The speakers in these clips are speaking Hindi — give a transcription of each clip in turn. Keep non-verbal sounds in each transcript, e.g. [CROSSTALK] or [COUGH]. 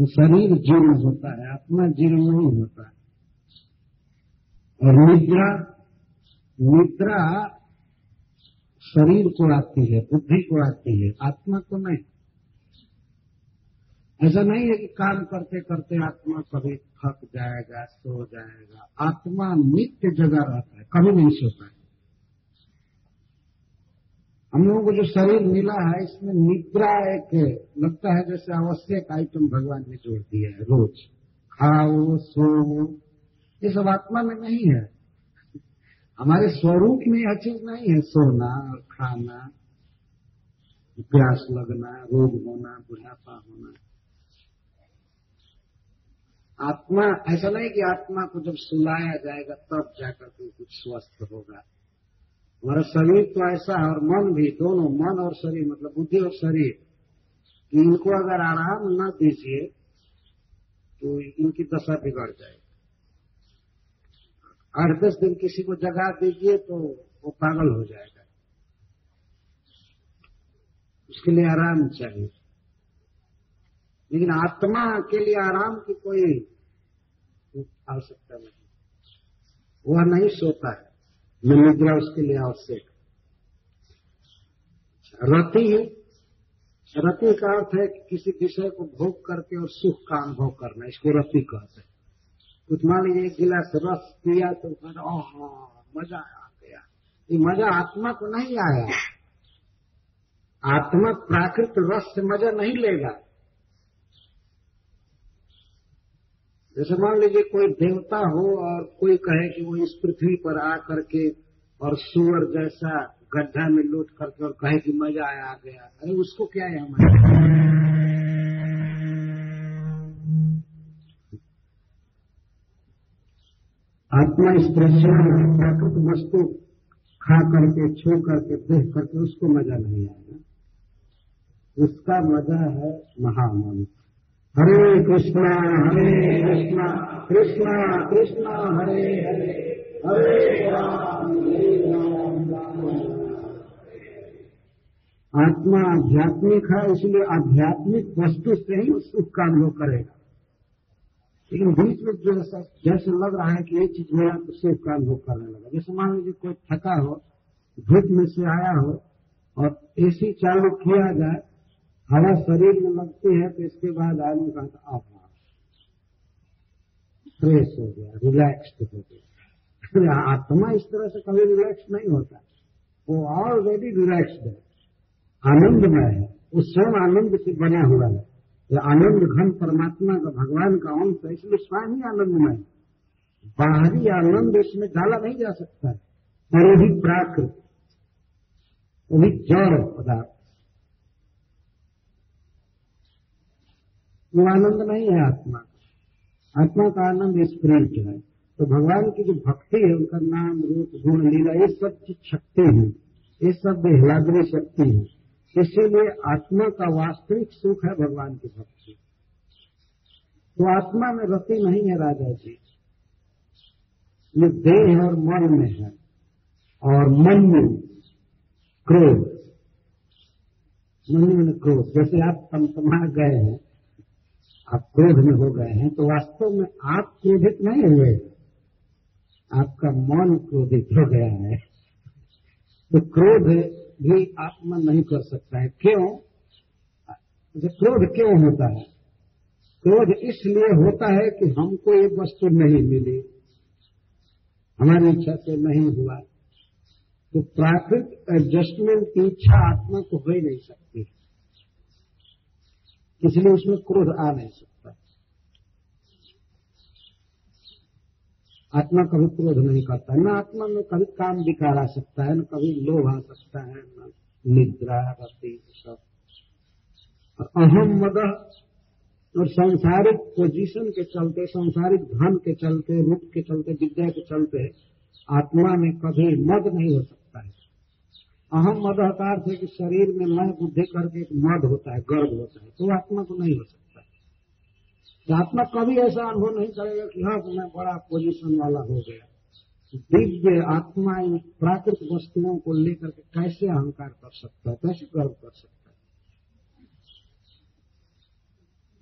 तो शरीर जीर्ण होता है, आत्मा जीर्ण नहीं होता है। और निद्रा निद्रा शरीर को आती है, बुद्धि को आती है, आत्मा को नहीं। ऐसा नहीं है कि काम करते करते आत्मा कभी थक जाएगा, सो जाएगा। आत्मा नित्य जगह रहता है, कभी नहीं सोता है। हम लोगों को जो शरीर मिला है, इसमें निद्रा एक लगता है जैसे आवश्यक आइटम भगवान ने जोड़ दिया है, रोज। खाओ सो ये सब आत्मा में नहीं है। हमारे स्वरूप में यह चीज़ नहीं है, सोना और खाना, प्यास लगना, रोग होना, बुढ़ापा होना। आत्मा, ऐसा नहीं कि आत्मा को जब सुलाया जाएगा, तब जाकर के कुछ स्वस्थ होगा। हमारा शरीर तो ऐसा है और मन भी, दोनों मन और शरीर मतलब बुद्धि और शरीर। कि इनको अगर आराम न दीजिए तो इनकी दशा बिगड़ जाएगी आठ दस दिन किसी को जगा दीजिए तो वो पागल हो जाएगा। उसके लिए आराम चाहिए। लेकिन आत्मा के लिए आराम की कोई आवश्यकता नहीं। वह नहीं सोता है। न निद्रा उसके लिए आवश्यक रति रति का अर्थ है कि किसी विषय को भोग करके और सुख का अनुभव करना, इसको रति कहते हैं। कुछ मान लीजिए एक गिलास रस पिया तो ओह, मज़ा आ गया। ये मज़ा आत्मा को नहीं आया। आत्मा प्राकृत रस से मज़ा नहीं लेगा। जैसे मान लीजिए कोई देवता हो और कोई कहे कि वो इस पृथ्वी पर आ करके और सुअर जैसा गड्ढा में लौट करके और कहे कि मज़ा आया, आ गया। अरे उसको क्या है हमारे आत्मा इस प्रश्न प्राकृत वस्तु खा करके, छू करके, देख करके उसको मज़ा नहीं आएगा उसका मज़ा है महामंत्र। हरे कृष्णा हरे कृष्णा कृष्णा कृष्णा, हरे हरे हरे राम आत्मा आध्यात्मिक है, इसलिए आध्यात्मिक वस्तु से ही सुख का अनुभव करेगा। लेकिन बीच में जैसा जैसे लग रहा है कि ये चीज़ मेरा सुख का अनुभव करने लगा। जैसे मान लीजिए कोई थका हो, धूप में से आया हो, और एसी चालू किया जाए हवा शरीर में लगती है तो इसके बाद आदमी कहता आहा फ्रेश हो गया रिलैक्स्ड हो गया। आत्मा इस तरह से कभी रिलैक्स नहीं होता। वो ऑलरेडी रिलैक्स्ड है। आनंदमय है। वो स्वयं आनंद से बना हुआ है। ये आनंद घन परमात्मा का, भगवान का अंश है, इसलिए स्वयं ही आनंदमय है। बाहरी आनंद इसमें डाला नहीं जा सकता। है और वो भी प्राकृत वो भी जड़ पदार्थ। वो आनंद नहीं है आत्मा आत्मा का आनंद स्प्रिट है। तो भगवान की जो भक्ति है, उनका नाम, रूप, गुण, लीला, ये सब चीज़ शक्ति है। ये सब बेहलादरी शक्ति है। इसीलिए आत्मा का वास्तविक सुख है भगवान की भक्ति। तो आत्मा में रति नहीं है राजा जी। ये देह और मन में है। और मन में क्रोध। मन में क्रोध। जैसे आप तमतमा गए हैं आप क्रोध में हो गए हैं तो वास्तव में आप क्रोधित नहीं हुए। आपका मन क्रोधित हो गया है। तो क्रोध भी आत्मा नहीं कर सकता है। क्यों? तो क्रोध क्यों होता है? क्रोध इसलिए होता है कि हमको ये वस्तु नहीं मिली। हमारी इच्छा से नहीं हुआ। तो प्राकृतिक एडजस्टमेंट की इच्छा आत्मा को हो ही नहीं सकती। इसलिए उसमें क्रोध आ नहीं सकता। आत्मा कभी क्रोध नहीं करता, न आत्मा में कभी काम विकार आ सकता है, न कभी लोभ आ सकता है, न निद्रा रति सब। अहम मद और सांसारिक पोजीशन के चलते, सांसारिक धन के चलते, रूप के चलते, विद्या के चलते आत्मा में कभी मद नहीं हो सकता। अहम मद का है कि शरीर में मैं बुद्धि करके एक मद होता है गर्व होता है तो आत्मा को नहीं हो सकता। तो आत्मा कभी ऐसा अनुभव नहीं करेगा कि हाँ मैं बड़ा पोजीशन वाला हो गया। दिव्य आत्मा इन प्राकृतिक वस्तुओं को लेकर के कैसे अहंकार कर सकता है, कैसे गर्व कर सकता है?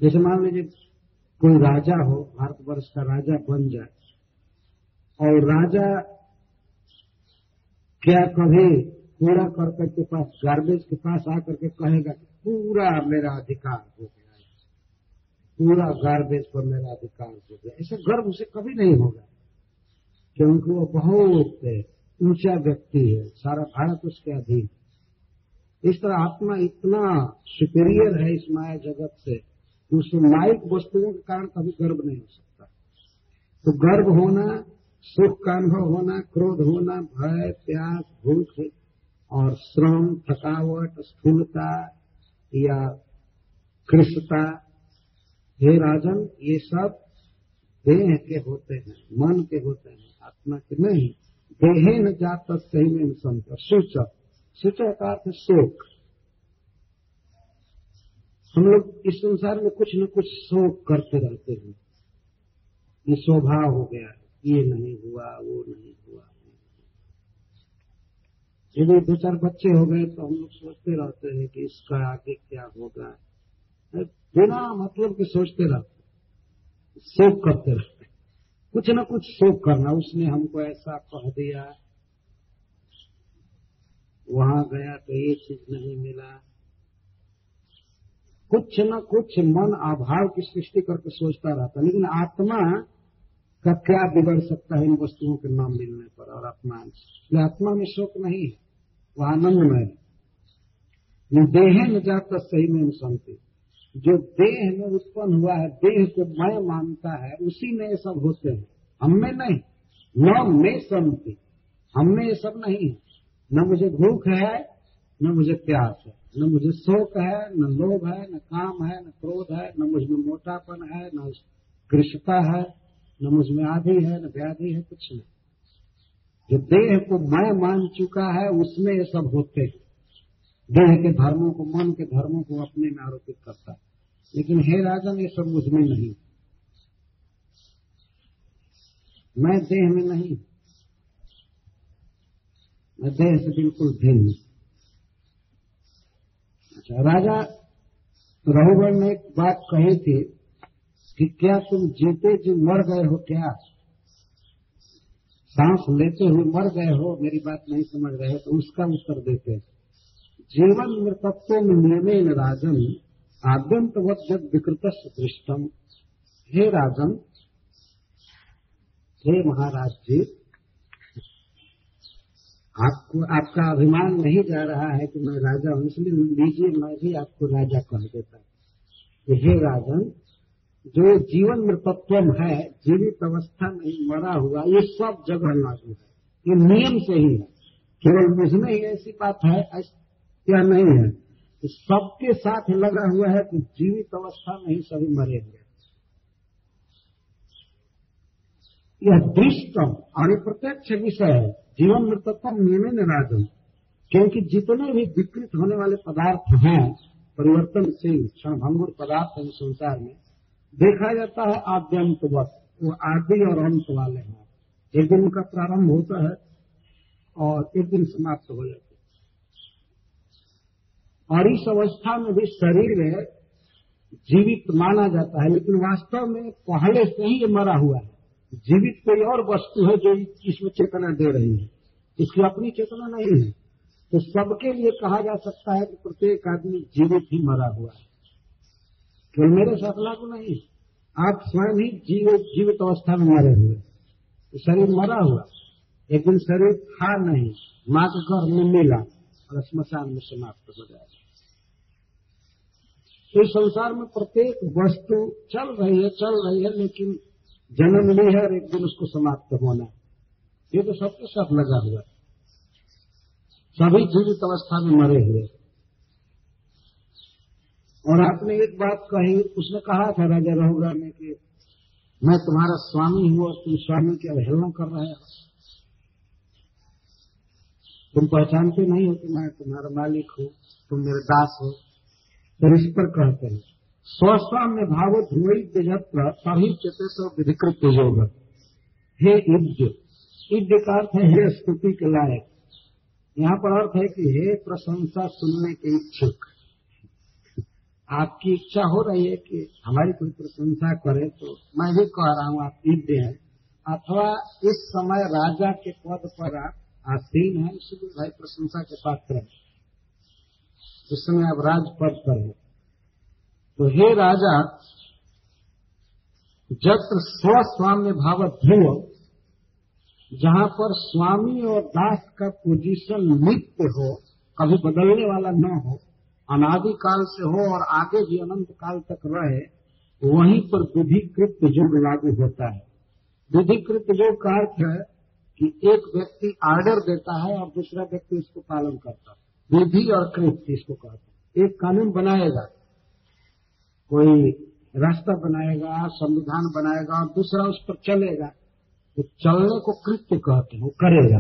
जैसे मान लीजिए, कोई राजा हो, भारतवर्ष का राजा बन जाए, और राजा क्या कभी कूड़ा करकट के पास गार्बेज के पास आकर के कहेगा पूरा मेरा अधिकार हो गया पूरा गार्बेज पर मेरा अधिकार हो गया। ऐसा गर्व उसे कभी नहीं होगा। क्योंकि वो बहुत ऊँचा व्यक्ति है, सारा भारत उसके अधीन इस तरह आत्मा इतना सुपीरियर है इस माया जगत से, उस माइक वस्तुओं के कारण कभी गर्व नहीं हो सकता। तो गर्व होना, सुख का अनुभव होना, क्रोध होना, भय, प्यास, भूख और श्रम, थकावट, स्थूलता, या कृष्णता हे राजन, ये सब देह के होते हैं, मन के होते हैं, आत्मा के नहीं। देहे न जात सही में संत सूचक सूचक का अर्थ शोक। हम लोग इस संसार में कुछ न कुछ शोक करते रहते हैं। ये स्वभाव हो गया, ये नहीं हुआ, वो नहीं यदि दो चार बच्चे हो गए तो हम लोग सोचते रहते हैं कि इसका आगे क्या होगा। बिना मतलब के सोचते रहते शोक करते रहते कुछ न कुछ शोक करना, उसने हमको ऐसा कह दिया। वहाँ गया तो ये चीज़ नहीं मिला। कुछ न कुछ मन अभाव की सृष्टि करके सोचता रहता, लेकिन आत्मा का क्या बिगड़ सकता है इन वस्तुओं के नाम मिलने पर और अपमान आत्मा में शोक नहीं है। वो आनंदमय है देह न जाता सही में शांति। जो देह में उत्पन्न हुआ है, देह को मैं मानता है, उसी में ये सब होते हैं। हमें नहीं, न में शांति। हमें ये सब नहीं है। न मुझे भूख है, न मुझे प्यास है। न मुझे शोक है, न लोभ है, न काम है, न क्रोध है, न मुझमें मोटापन है, न कृषता है, न मुझमें आदि है, न व्याधि है, कुछ नहीं। जो देह को मैं मान चुका है, उसमें ये सब होते हैं। देह के धर्मों को, मन के धर्मों को अपने में आरोपित करता है। लेकिन हे राजन ये सब मुझमें नहीं। मैं देह में नहीं। मैं देह से बिल्कुल भिन्न अच्छा राजा रघुवर ने एक बात कही थी कि क्या तुम जीते जी मर गए हो क्या? सांस लेते हुए मर गए हो, मेरी बात नहीं समझ रहे हो तो उसका उत्तर देते जीवन मृतत्व में नियमेन राजन आद्यंत जब विकृत दृष्टम। हे राजन, हे महाराज जी, आपको, आपका अभिमान नहीं जा रहा है कि मैं राजा हूँ, इसलिए लीजिए, मैं भी आपको राजा कह देता हे राजन जो जीवन मृतत्व है जीवित अवस्था में मरा हुआ, ये सब जगह लागू है। ये नियम से ही है। केवल मुझमें ही ऐसी बात है क्या नहीं है। तो सबके साथ लगा हुआ है कि जीवित अवस्था में ही सभी मरे हुए यह दृष्टम, और ये प्रत्यक्ष विषय है। जीवन मृतत्व नियम राजन क्योंकि जितने भी विकृत होने वाले पदार्थ हैं परिवर्तनशील क्षणभंगुर पदार्थ हैं संसार में देखा जाता है आद्यंतवत वो आदि और अंत वाले हैं। एक दिन उनका प्रारंभ होता है और एक दिन समाप्त हो जाता है। और इस अवस्था में भी शरीर में जीवित माना जाता है, लेकिन वास्तव में पहले से ही ये मरा हुआ है। जीवित कोई और वस्तु है जो इसमें चेतना दे रही है। इसकी अपनी चेतना नहीं है। तो सबके लिए कहा जा सकता है कि प्रत्येक आदमी जीवित ही मरा हुआ है। केवल मेरे साथ लागू नहीं। आप स्वयं ही जीवित जीवित अवस्था में मरे हुए। तो शरीर मरा हुआ। एक दिन शरीर था नहीं। माँ के घर में मिला और स्मशान में समाप्त हो जाएगा तो इस संसार में प्रत्येक वस्तु चल रही है चल रही है लेकिन जन्म ली है और एक दिन उसको समाप्त होना। है ये तो सबके साथ लगा हुआ। है सभी जीवित अवस्था में मरे हुए। और आपने एक बात कही, उसने कहा था राजा रघुरा ने कि, मैं तुम्हारा स्वामी हूँ और तुम स्वामी की अवहेलना कर रहे हो। तुम पहचानते नहीं हो कि मैं तुम्हारा मालिक हूँ, तुम मेरे दास हो। तो इस पर कहते हैं, स्वस्वाम्य भाव ध्रुवई तेजत्र तभी चेत विधिकृत योग। हे युद्ध युद्ध का अर्थ है, हे स्तुति के लायक। यहाँ पर अर्थ है कि हे प्रशंसा सुनने के इच्छुक। आपकी इच्छा हो रही है कि हमारी कोई प्रशंसा करे तो मैं भी कह रहा हूँ, आप दिव्य हैं अथवा इस समय राजा के पद पर आप आसीन है, इसलिए भाई प्रशंसा के पात्र है इस समय आप राज पद पर है। तो हे राजा, जत्र स्वस्वाम्य भाव ध्रुव, जहाँ पर स्वामी और दास का पोजीशन नित्य हो, कभी बदलने वाला न हो अनादिकाल से हो और आगे भी अनंत काल तक रहे, वहीं पर विधिकृत युग लागू होता है। विधिकृत युग का अर्थ है कि एक व्यक्ति आर्डर देता है और दूसरा व्यक्ति उसको पालन करता है। विधि और कृत इसको कहते हैं। एक कानून बनाएगा, कोई रास्ता बनाएगा, संविधान बनाएगा और दूसरा उस पर चलेगा। तो चलने को कृत्य कहते हैं, वो करेगा।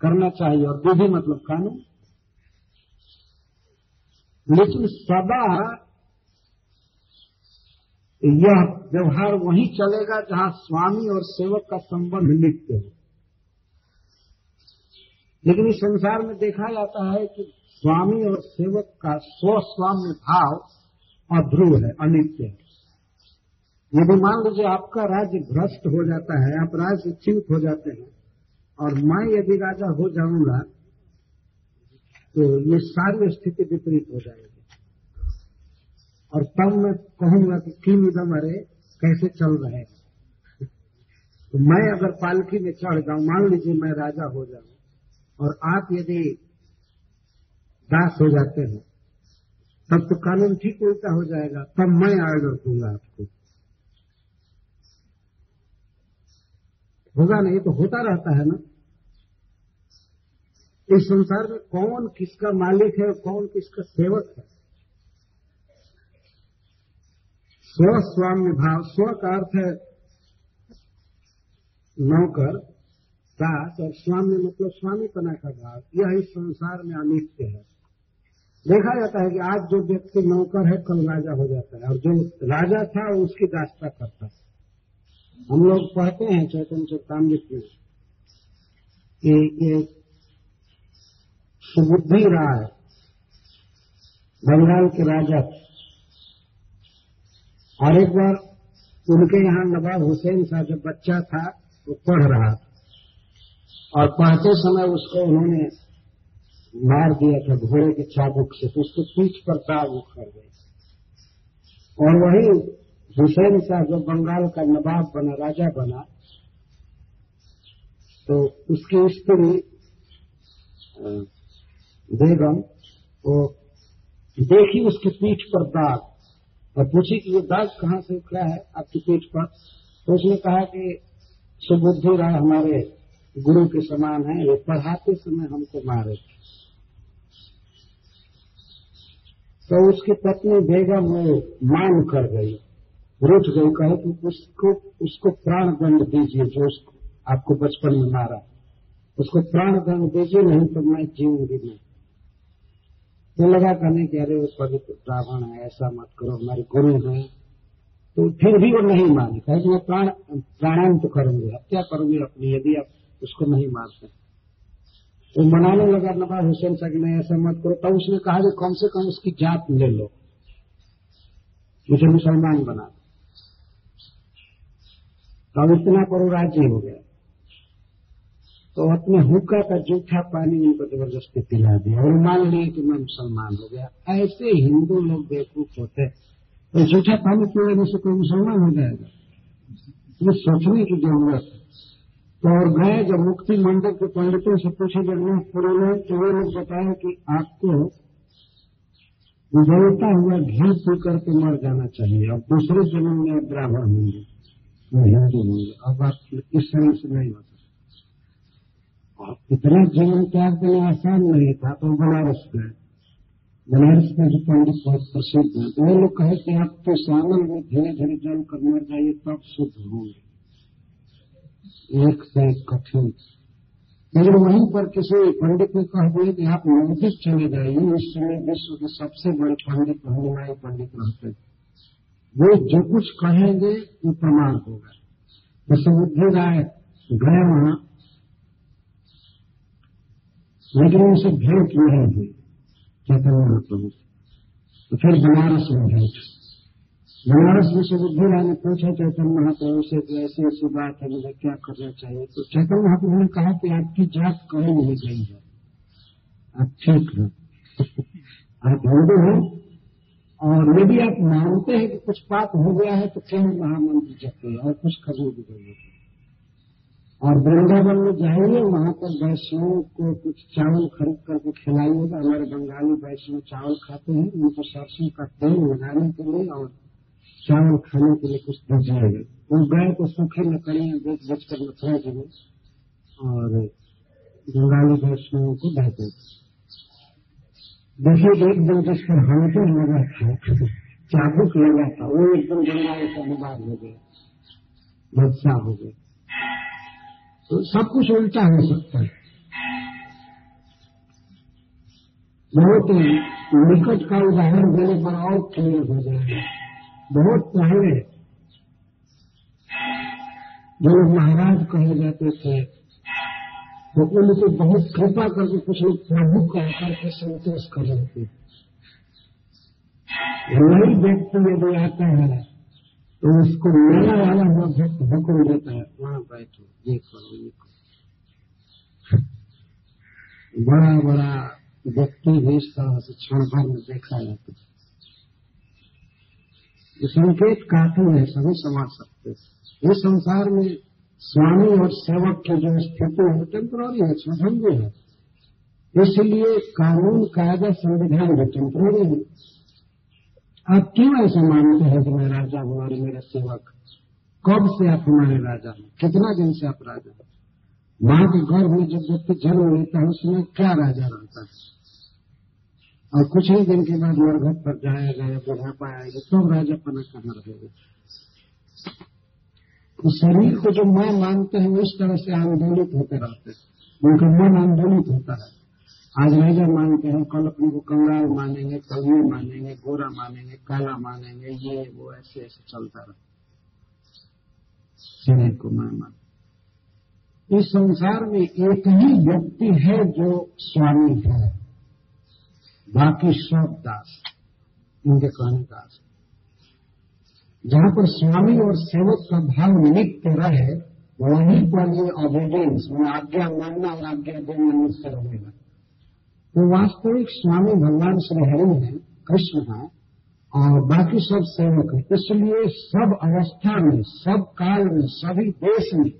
करना चाहिए और विधि मतलब कानून। लेकिन सदा यह व्यवहार वहीं चलेगा जहाँ स्वामी और सेवक का संबंध नित्य हो। लेकिन इस संसार में देखा जाता है कि स्वामी और सेवक का स्वस्वाम्य भाव अध्रुव है, अनित्य है। यदि मान लीजिए आपका राज्य भ्रष्ट हो जाता है, आप राज्य चिंत हो जाते हैं, और मैं यदि राजा हो जाऊँगा तो ये सारी स्थिति विपरीत हो जाएगी। और तब मैं कहूँगा कि किम इदम अरे कैसे चल रहे हैं? तो मैं अगर पालकी में चढ़ जाऊँ, मान लीजिए मैं राजा हो जाऊँ, और आप यदि दास हो जाते हैं, तब तो कानून ठीक उल्टा हो जाएगा, तब मैं आर्डर दूँगा आपको। होगा नहीं तो होता रहता है ना? इस संसार में कौन किसका मालिक है कौन किसका सेवक है? स्व स्वाम्य भाव, स्व का अर्थ है नौकर, दास, और स्वामी मतलब स्वामी पना का भाव। यह इस संसार में अनित्य है। देखा जाता है कि आज जो व्यक्ति नौकर है, कल राजा हो जाता है। और जो राजा था, वो उसकी दास्ता करता है। हम लोग पढ़ते हैं चैतन्य चैतामृत में कि सुबुद्धि राय बंगाल के राजा। और एक बार उनके यहाँ नवाब हुसैन साहब जब बच्चा था, वो पढ़ रहा और पढ़ते समय उसको उन्होंने मार दिया था, घोड़े के चाबुक से। तो उसके पीठ पर दाग उखड़ गए और वही हुसैन शाह जो बंगाल का नवाब बना, राजा बना तो उसकी स्त्री बेगम वो देखी उसकी पीठ पर दाग। और पूछी कि ये दाग कहाँ से उखड़ा है आपकी पीठ पर? तो उसने कहा कि सुबुद्धि राय हमारे गुरु के समान है, वे पढ़ाते समय हमको मारे। थे तो उसकी पत्नी बेगम वो मान कर गई। रुठ गई, कहे कि उसको उसको प्राण दंड दीजिए जो उसको, आपको बचपन में मारा। उसको प्राण दंड दीजिए, नहीं तो मैं जीऊँगी नहीं। तो लगा कहने कि अरे वो पवित्र ब्राह्मण है, ऐसा मत करो, हमारे गुरु हैं। तो फिर भी वो नहीं माने कहे कि मैं प्राण प्राणांत करूँगी, हत्या करूँगी अपनी, यदि आप उसको नहीं मारते तो मनाने लगा नवाब हुसैन साहब नहीं ऐसा मत करो। तब उसने कहा कि कम से कम उसकी जात ले लो। मुझे मुसलमान बना दो। तो अब इतना करो, राज़ी हो गया। तो अपने हुक्का का जूठा पानी उनको ज़बरदस्ती पिला दिया और मान लिए कि मैं मुसलमान हो गया। ऐसे हिंदू लोग बेवकूफ़ होते तो जूठा पानी पीने से कोई मुसलमान हो जाएगा? ये सोचने की ज़रूरत है। तो और गए जब मुक्ति मंडल के पंडितों से पूछे जगन्नाथ पुरी ने तो वे लोग बताया कि आपको जलता हुआ घी पी करके मर जाना चाहिए अब दूसरे जन्म में ब्राह्मण होंगे। हिंदू होंगे। अब आप इस समय से नहीं हो सकते। इतना जीवन त्याग देना आसान नहीं था तो बनारस गए बनारस का जो पंडित बहुत प्रसिद्ध है, वो लोग कहे कि आप तो सामन में धीरे धीरे जल कर मर जाइए, तब शुद्ध होंगे। एक से कठिन। लेकिन वहीं पर किसी पंडित ने कह दिया कि आप नज़दीक चले जाइए उस समय विश्व के सबसे बड़े पंडित हनुमाई पंडित रहते थे वो जो कुछ कहेंगे, वो प्रमाण होगा। तो समुद्र राय गए वहाँ लेकिन उनसे भेंट नहीं हुई? चैतन्य महाप्रभु तो फिर बनारस में भेज बनारस में से बुद्धि ने पूछा, चैतन्य महाप्रभु से कि ऐसी ऐसी बात है, मुझे क्या करना चाहिए? तो चैतन्य महाप्रभु ने कहा कि आपकी जात कहीं नहीं गई है। आप ठीक है। आप हिंदू हैं। और यदि आप मानते हैं कि कुछ पाप हो गया है तो केवल महामंत्र जपे और कुछ करने भी है और वृंदावन में जाएँगे, वहाँ पर वैष्णव को कुछ चावल खरीद करके खिलाइएगा हमारे बंगाली वैष्णव चावल खाते हैं, उनको सरसों का तेल लगाने के लिए और चावल खाने के लिए कुछ दीजिएगा वो गाय को सूखे लकड़ियाँ बेच बेच कर मथुरा जी और बंगाली वैष्णवों को बहते देखिए एक दिन जिस पर हमको लगा था, चाबुक लगा था, वो एकदम बंगाल का अनुवाद हो गया बदशाह हो गया। तो सब कुछ उल्टा हो सकता है। बहुत निकट का उदाहरण देने पर और क्लियर हो जाएगा। बहुत पहले जो महाराज कहे जाते थे तो उनको बहुत कृपा करके कुछ लोग प्रभु कह करके संतोष कर लेते नई व्यक्ति यदि आता है तो उसको मेला वाला हुक्म देता है। वहाँ बैठो ये करो ये करो बड़ा बड़ा व्यक्ति भी इस तरह से क्षण भर में देखा जाता है। ये संकेत काफ़ी है, सभी समझ सकते हैं। इस संसार में स्वामी और सेवक की जो स्थिति है टेम्पोररी है, स्वतंत्र है। इसलिए कानून, कायदा, संविधान भी टेम्पोररी है। आप क्यों ऐसा मानते हैं कि मैं राजा हूँ और मेरा सेवक? कब से आप हमारे राजा हैं? कितना दिन से आप राजा हैं? माँ के गर्भ में जब व्यक्ति जन्म लेता है, उसमें क्या राजा रहता है? और कुछ ही दिन के बाद मरघट पर जाएगा या बुढ़ापा आएगा तब तो राजा पना कहाँ रहेगा? तो शरीर को जो मैं मानते हैं उस तरह से आंदोलित होते रहते हैं। उनका मन आंदोलित होता है। आज राजा मानते हैं, कल अपने को कंगाल मानेंगे ये मानेंगे, गोरा मानेंगे, काला मानेंगे, ये, वो, ऐसे ऐसे चलता रहा। शरीर को मैं मान इस संसार में एक ही व्यक्ति है जो स्वामी है। बाकी सब दास इनके कहने का जहाँ पर स्वामी और सेवक का भाव नित्य रहे, वहीं पर ये ऑबिडेंस में आज्ञा मानना और आज्ञा देना नित्य रहेगा। वो वास्तविक स्वामी भगवान श्री हरि है कृष्ण है और बाकी सब सेवक है। इसलिए सब अवस्था में सब काल में सभी देश में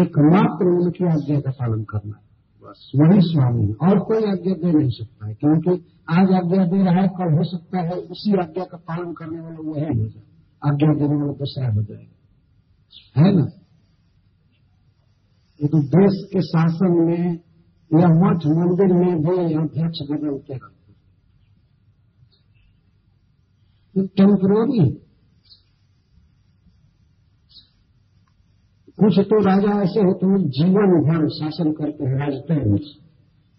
एकमात्र उनकी आज्ञा का पालन करना है। बस। वही स्वामी है। और कोई आज्ञा दे नहीं सकता है क्योंकि आज आज्ञा दे रहा है कल हो सकता है उसी आज्ञा का पालन करने वाला वही हो जाए। आज्ञा देने वाला दूसरा हो जाएगा। है ना? ये तो देश के शासन में या मठ, मंदिर में भी अध्यक्ष बदलते रहते टेम्पररी कुछ तो राजा ऐसे होते हैं, जीवन भर शासन करते हैं, राजते हैं।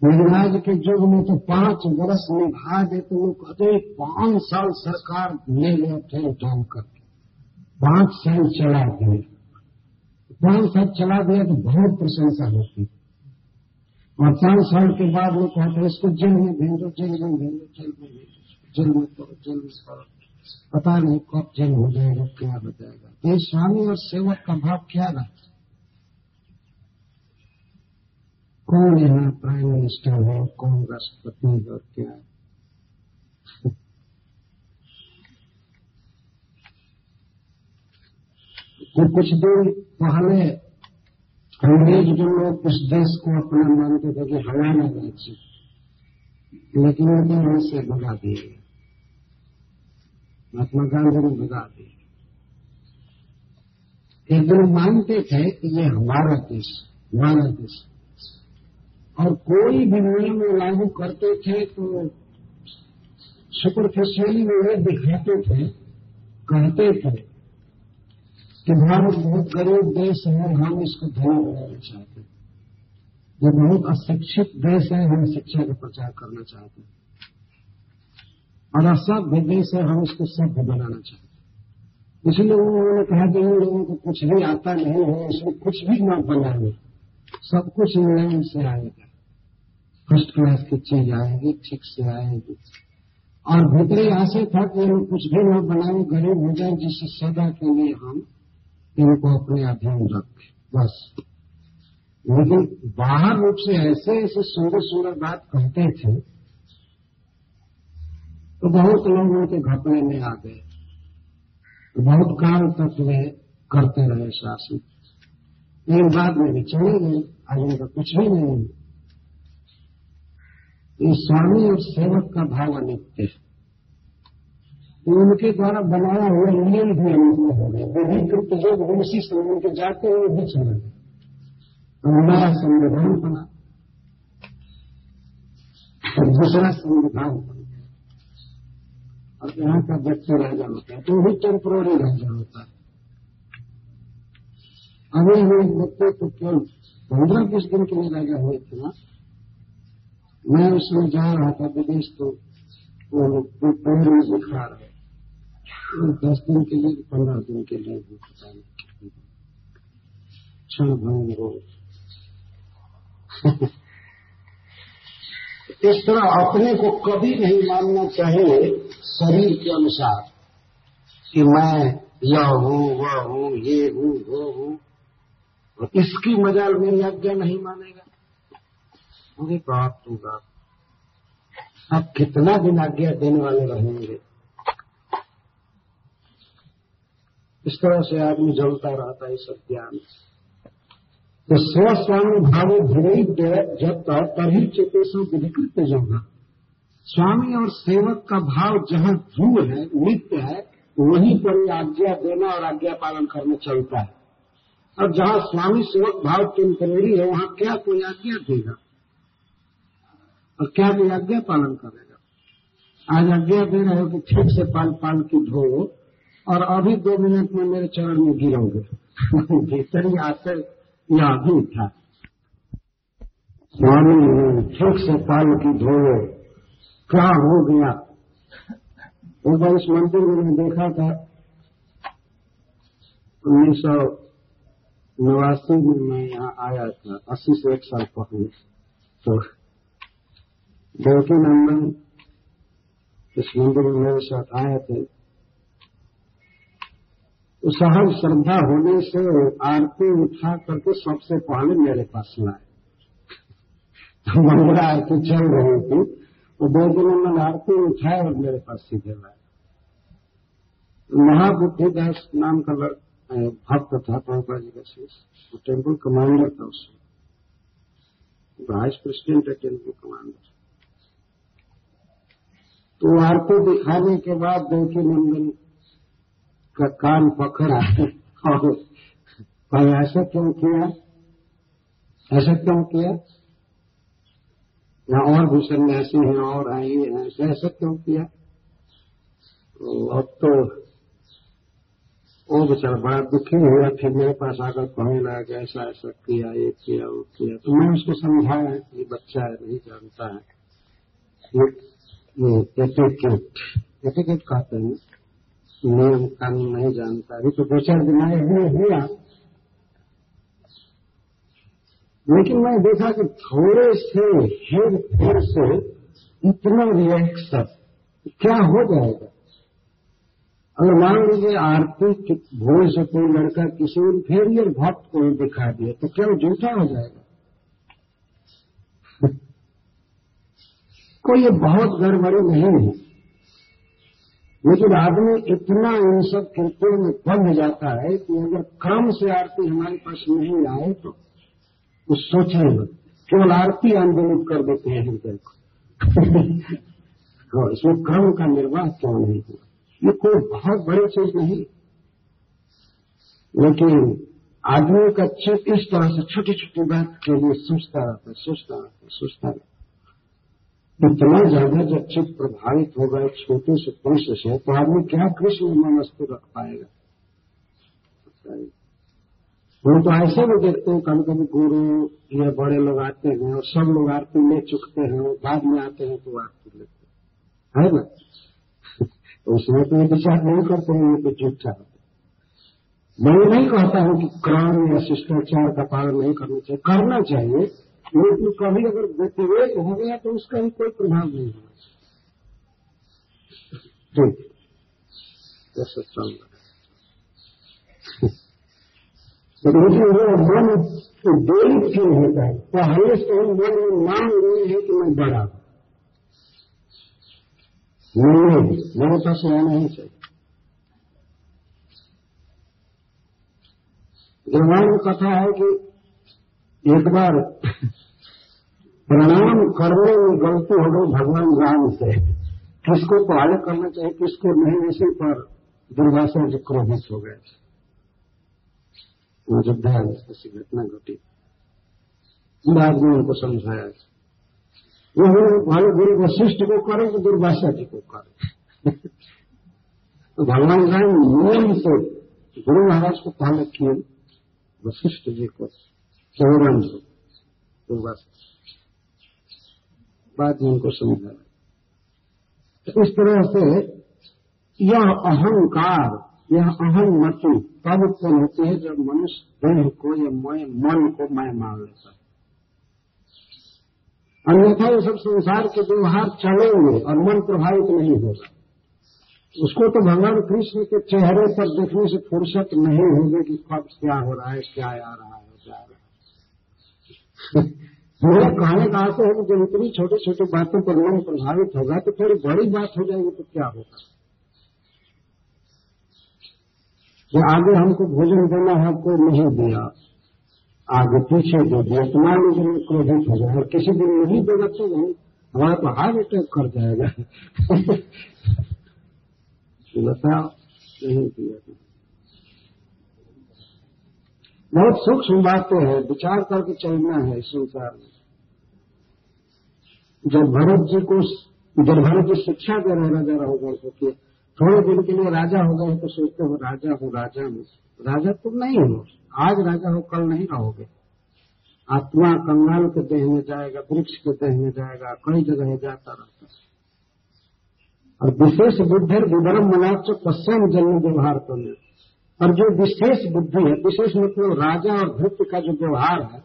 महाराज के युग में तो पाँच वर्ष निभा देते लोग कहते पाँच साल सरकार ले गए थे उठान करके पाँच साल चला दिए पाँच साल चला दिया तो बहुत प्रशंसा होती है। और पाँच साल के बाद वो कहते हैं, इसको जेल में भेजो, जेल में भेजो, जेल में भेजो, जेल में करो, जेल में करो। पता नहीं कब जेल हो जाएगा, क्या हो जाएगा ये स्वामी और सेवक का भाव क्या रहता कौन यहाँ प्राइम मिनिस्टर है, कौन राष्ट्रपति है, और क्या है? कुछ दिन पहले अंग्रेज़ जो लोग उस देश को अपना मानते थे कि हमारा राज्य लेकिन उनको वहाँ से भगा दिए महात्मा गांधी ने भगा दिए एक दिन मानते थे कि ये हमारा देश हमारा देश और कोई भी नियम लागू करते थे तो सुपरफिशियली में दिखाते थे, कहते थे कि भारत बहुत गरीब देश है हम इसको धनी बनाना चाहते हैं ये बहुत अशिक्षित देश है, हम शिक्षा का प्रचार करना चाहते हैं। और असभ्य देश है, हम इसको सभ्य बनाना चाहते हैं। इसलिए उन्होंने कहा कि इन लोगों को कुछ भी आता नहीं है, इसमें कुछ भी न बनाए सब कुछ इंग्लैंड से आएगा। फ़र्स्ट क्लास की चीज़ आएगी, ठीक से आएगी। और भीतरी आशा था कि हम कुछ भी न बनाए, गरीब हो जाए जिस सदा के लिए हम इनको अपने अधीन रखें, बस। लेकिन बाहर रूप से ऐसे ऐसे सुंदर सुंदर बात कहते थे तो बहुत लोग उनके घपले में आ गए। तो बहुत काल तक वे करते रहे शासन लेकिन बाद में भी चले गए आज उनका कुछ भी नहीं। ये स्वामी और सेवक का भाव अनित्य है। उनके द्वारा बनाया हुआ नियम भी अनित्य हो गए विधिकृत योग उसी समय के जाते हुए भी चले गए नया संविधान बना। और दूसरा संविधान बना। और यहाँ का व्यक्ति राजा होता है तो वही टेम्पोररी राजा होता है। अभी हम बच्चे तो केवल पंद्रह बीस दिन के लिए राजा हुए थे ना। मैं उसमें जा रहा था विदेश तो वो पेड़ में दिखा रहे। दस दिन के लिए पंद्रह दिन के लिए भी पता नहीं क्षण भंग [LAUGHS] इस तरह अपने को कभी नहीं मानना चाहिए शरीर के अनुसार कि मैं यह हूँ, वह हूँ, ये हूँ, वो हूँ। इसकी मजाल मेरी आज्ञा नहीं मानेगा। मुझे बाप तू बाप। अब कितना दिन आज्ञा देने वाले रहेंगे? इस तरह से आदमी जलता रहता है सब ज्ञान तो स्वस्वामी भाव धीरे जब तक तभी चेतेशों विधिकृत होगा स्वामी और सेवक का भाव जहाँ ध्रुव है, नित्य है, वहीं पर आज्ञा देना और आज्ञा पालन करना चलता है। और जहाँ स्वामी सेवक भाव टेम्परेरी है, वहाँ क्या कोई आज्ञा देगा? और क्या कोई आज्ञा पालन करेगा? आज आज्ञा दे रहे हो कि ठीक से पाल पाल की धो। और अभी दो मिनट में मेरे चरण में गिरोगे। भीतर ही आते यह अभी था स्वामी, ठीक से पाल की धो क्या हो गया? एक बार इस मंदिर में देखा था। उन्नीस सौ नवासी में मैं यहाँ आया था। अस्सी से एक साल पहले। तो देवकी नंदन इस मंदिर में मेरे साथ आए थे। तो सहज श्रद्धा होने से आरती उठा करके सबसे पहले मेरे पास लाए। तो मंगला आरती चल रही थी तो दो दिनों में आरती उठाए और मेरे पास सीधे लाए। महाबुद्धिदास नाम का भक्त था प्रभुपा जी का शीश वो टेंपल कमांडर था उसमें वाइस प्रेसिडेंट है, टेंपल कमांडर। तो आरती दिखाने के बाद देवकी नंदन का कान पकड़ा और भाई ऐसा क्यों किया? ऐसा क्यों किया? यहाँ और भी सन्यासी हैं और आई हैं, ऐसा ऐसा क्यों किया? तो अब तो वो बेचारा बड़ा दुखी हुआ फिर मेरे पास आकर कहने लगा कि ऐसा ऐसा किया, ये किया, वो किया। तो मैं उसको समझाया ये बच्चा है, नहीं जानता है। ये ये एटिकेट एटिकेट कहते हैं। नियम कानून नहीं जानता। अभी तो दो चार दिन आए हुए हुआ। लेकिन मैं देखा कि थोड़े से हेर फेर से इतना रिएक्शन क्या हो जाएगा? अगर मान लीजिए आरती भोर से कोई लड़का किसी इन्फेरियर भक्त को दिखा दिया तो क्या वो झूठा हो जाएगा? [LAUGHS] कोई ये बहुत गड़बड़ी नहीं है। लेकिन आदमी इतना इन सब कृत्यों में बंध जाता है कि अगर क्रम से आरती हमारे पास नहीं आए तो तो सोचेंगे केवल आरती आंदोलित कर देते हैं हृदय को। [LAUGHS] हाँ इसमें क्रम का निर्वाह क्यों नहीं हुआ? ये कोई बहुत बड़ी चीज़ नहीं। लेकिन आदमी का चित इस तरह से छोटी छोटी बात के लिए सोचता रहता है, सोचता रहता है, सोचता रहता इतना ज़्यादा जब चित्त प्रभावित होगा एक छोटे से पुरुष से तो आदमी क्या कृष्ण मनस्तु रख पाएगा? वो तो ऐसे भी देखते हैं कभी कभी गुरु या बड़े लोग आते हैं और सब लोग आरती ले चुकते हैं और बाद में आते हैं तो आरती लेते हैं। है ना? तो उसमें तो ये विचार नहीं करते हैं, ये तो झूठा होता मैं नहीं कहता हूँ कि क्रम या शिष्टाचार का पालन नहीं करना चाहिए। करना चाहिए लेकिन कभी अगर व्यतिरेक हो गया तो उसका भी कोई प्रभाव नहीं होगा। ठीक। वो मन देरी क्यों होता है? पहले से हम मन में मान रहे हैं कि मैं बड़ा हूँ। नहीं ही चाहिए। रामायण कथा है कि एक बार प्रणाम करने में गलती हो गई भगवान राम से। किसको पहले करना चाहिए, किसको नहीं इसी पर दुर्भाषा जी क्रोधित हो गए अयोध्या ऐसी घटना घटी। बाद में उनको समझाया वो पहले गुरु वशिष्ठ को करे कि दुर्भाषा जी को करे। तो भगवान राम नियम से गुरु महाराज को पहले किए। वशिष्ठ जी को चौरन दुर्भाषा बाद में उनको समझाया तो इस तरह से यह अहंकार, यह अहम मति तब उत्पन्न होती है जब मनुष्य देह को या मैं, मन को मैं मान लेता है। अन्यथा ये सब संसार के व्यवहार चलेंगे और मन प्रभावित नहीं होगा। उसको तो भगवान कृष्ण के चेहरे पर देखने से फुर्सत नहीं होगी कि कब क्या हो रहा है, क्या आ रहा है जा रहा है। मेरा कहने का आशय है कि जब इतनी छोटी छोटी बातों पर मन प्रभावित होगा तो थोड़ी बड़ी बात हो जाएगी तो क्या होगा? कि आगे हमको भोजन देना है, कोई नहीं दिया। आगे पीछे दे दिया तो लीजिए मैं क्रोधित हो जाए और किसी दिन नहीं देगा तो हम हमारा तो हार्ट अटैक कर जाएगा। [LAUGHS] नहीं दिया बहुत सूक्ष्म बातें हैं, विचार करके चलना है संसार में। जब भरत जी को जब भरत जी शिक्षा दे रहे राजा राहुगढ़ को कि थोड़े दिन के लिए राजा हो गए तो सोचते हो राजा हो, राजा में राजा तुम नहीं हो। आज राजा हो, कल नहीं रहोगे। आत्मा कंगाल के देह में जाएगा, वृक्ष के देह में जाएगा, कई जगह जाता रहता है। और विशेष बुद्धि विवरम मनाच पश्चिम जन्म व्यवहार तो नहीं। और जो विशेष बुद्धि है, विशेष मतलब राजा और भृत्य का जो व्यवहार है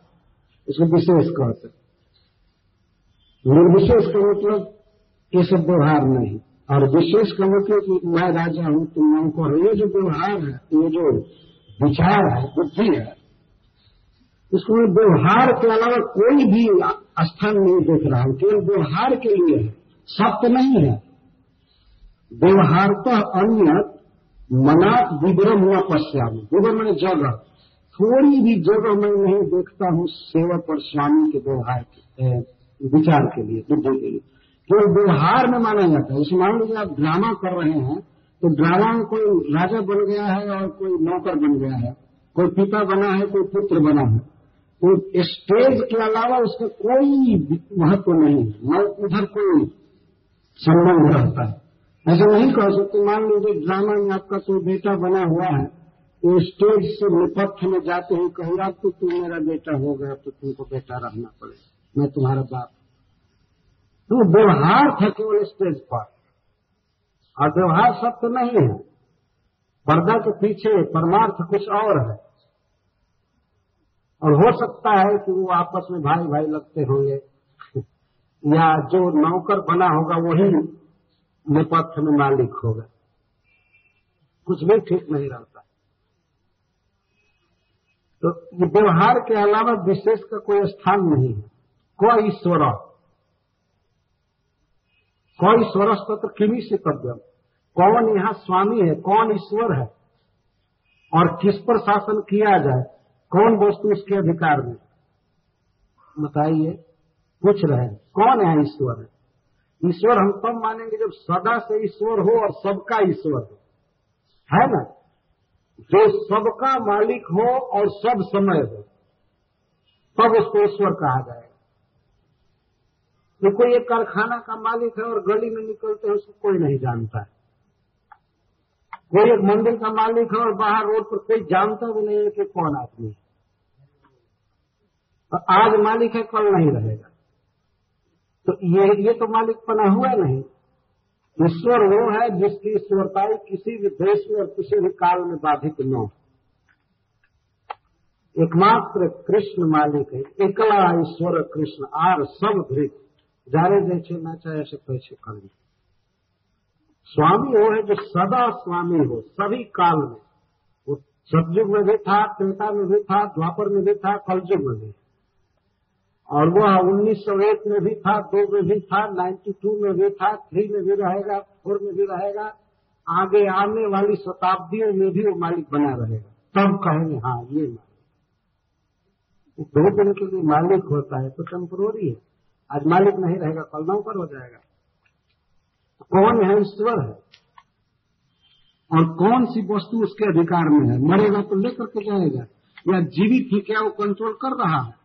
उसको विशेष कहते निर्विशेष का मतलब ये सब व्यवहार नहीं। और विशेष का मतलब कि मैं राजा हूँ, तुम नौकर हो ये जो व्यवहार है, ये जो विचार है, बुद्धि है इसको व्यवहार के अलावा कोई भी स्थान नहीं देख रहा हूँ। केवल व्यवहार के लिए है, सत्य नहीं है। व्यवहार तो अन्य मना विवरम हुआ पश्याम विवर मैंने जगह थोड़ी भी जगह मैं नहीं देखता हूँ सेवक और स्वामी के व्यवहार के। विचार के लिए, बुद्धि के लिए। केवल व्यवहार में माना जाता है, जैसे मान लीजिए आप ड्रामा कर रहे हैं तो ड्रामा में कोई राजा बन गया है और कोई नौकर बन गया है, कोई पिता बना है, कोई पुत्र बना है तो स्टेज के अलावा उसका कोई महत्व नहीं है, न उधर कोई संबंध रहता है। ऐसा नहीं कह सकते, मान लीजिए ड्रामा में आपका कोई बेटा बना हुआ है तो स्टेज से निपथ्य में जाते हैं कहीं आप तो तुम मेरा बेटा हो गया तो तुमको बेटा रहना पड़ेगा। मैं तुम्हारा बाप तो व्यवहार था केवल स्टेज पर। और व्यवहार सत्य नहीं है। पर्दा के पीछे परमार्थ कुछ और है। और हो सकता है कि वो आपस में भाई भाई लगते होंगे। [LAUGHS] या जो नौकर बना होगा वही नेपथ्य में मालिक होगा। कुछ भी ठीक नहीं रहता। तो व्यवहार के अलावा विशेष का कोई स्थान नहीं है। कोई ईश्वर कोई स्वरस्तत्र किमी से कर्तव्य कौन यहाँ स्वामी है? कौन ईश्वर है? और किस पर शासन किया जाए? कौन वस्तु उसके अधिकार में? बताइए, पूछ रहे हैं। कौन है ईश्वर? है ईश्वर हम तब मानेंगे जब सदा से ईश्वर हो और सबका ईश्वर हो। है ना? जो सबका मालिक हो और सब समय हो, तब उसको ईश्वर कहा जाएगा। तो कोई एक कारखाना का मालिक है और गली में निकलते हैं, उसको कोई नहीं जानता है। कोई एक मंदिर का मालिक है और बाहर रोड पर कोई जानता भी नहीं है कि कौन आदमी है। आज मालिक है, कल नहीं रहेगा। तो ये ये तो मालिक बना हुआ नहीं। ईश्वर वो है जिसकी ईश्वरताई किसी भी देश में और किसी भी काल में बाधित न हो। एकमात्र कृष्ण मालिक है, एकला ईश्वर कृष्ण, आर सब धृत जारे जैसे ना चाहे ऐसे कैसे कर स्वामी वो है जो सदा स्वामी हो, सभी काल में। वो सतयुग में भी था, त्रेता में भी था, द्वापर में भी था, कलयुग में भी। और वह उन्नीस सौ एक में भी था, दो में भी था, नाइन्टी टू में भी था, थ्री में भी रहेगा, फोर में भी रहेगा, आगे आने वाली शताब्दियों में भी वो मालिक बना रहेगा। तब कहेंगे हाँ ये मालिक। दो दिन के लिए मालिक होता है तो टेम्पोरी है। आज मालिक नहीं रहेगा, कल नौकर हो जाएगा। तो कौन है ईश्वर है? और कौन सी वस्तु उसके अधिकार में है? मरेगा तो लेकर के जाएगा। या जीवित ही क्या वो कंट्रोल कर रहा है?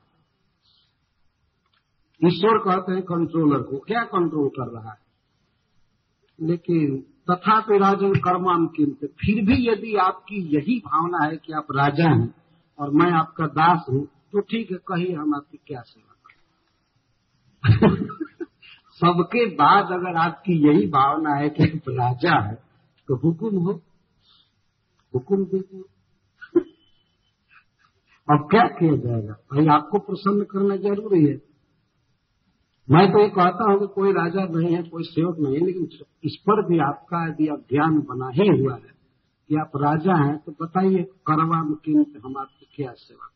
ईश्वर कहते हैं कंट्रोलर को, क्या कंट्रोल कर रहा है? लेकिन तथा तो राजन कर्मान किमते फिर भी यदि आपकी यही भावना है कि आप राजा हैं और मैं आपका दास हूँ तो ठीक है, कहिए हम आपकी क्या सेवा [LAUGHS] सबके बाद अगर आपकी यही भावना है कि आप राजा है तो हुकुम हो। हुकुम दीजिए [LAUGHS] अब क्या किया जाएगा? भाई, आपको प्रसन्न करना ज़रूरी है। मैं तो ये कहता हूँ कि कोई राजा नहीं है, कोई सेवक नहीं है, लेकिन इस पर भी आपका यदि अभियान बना ही हुआ है कि आप राजा हैं तो बताइए, करवा किन हम आपकी क्या सेवा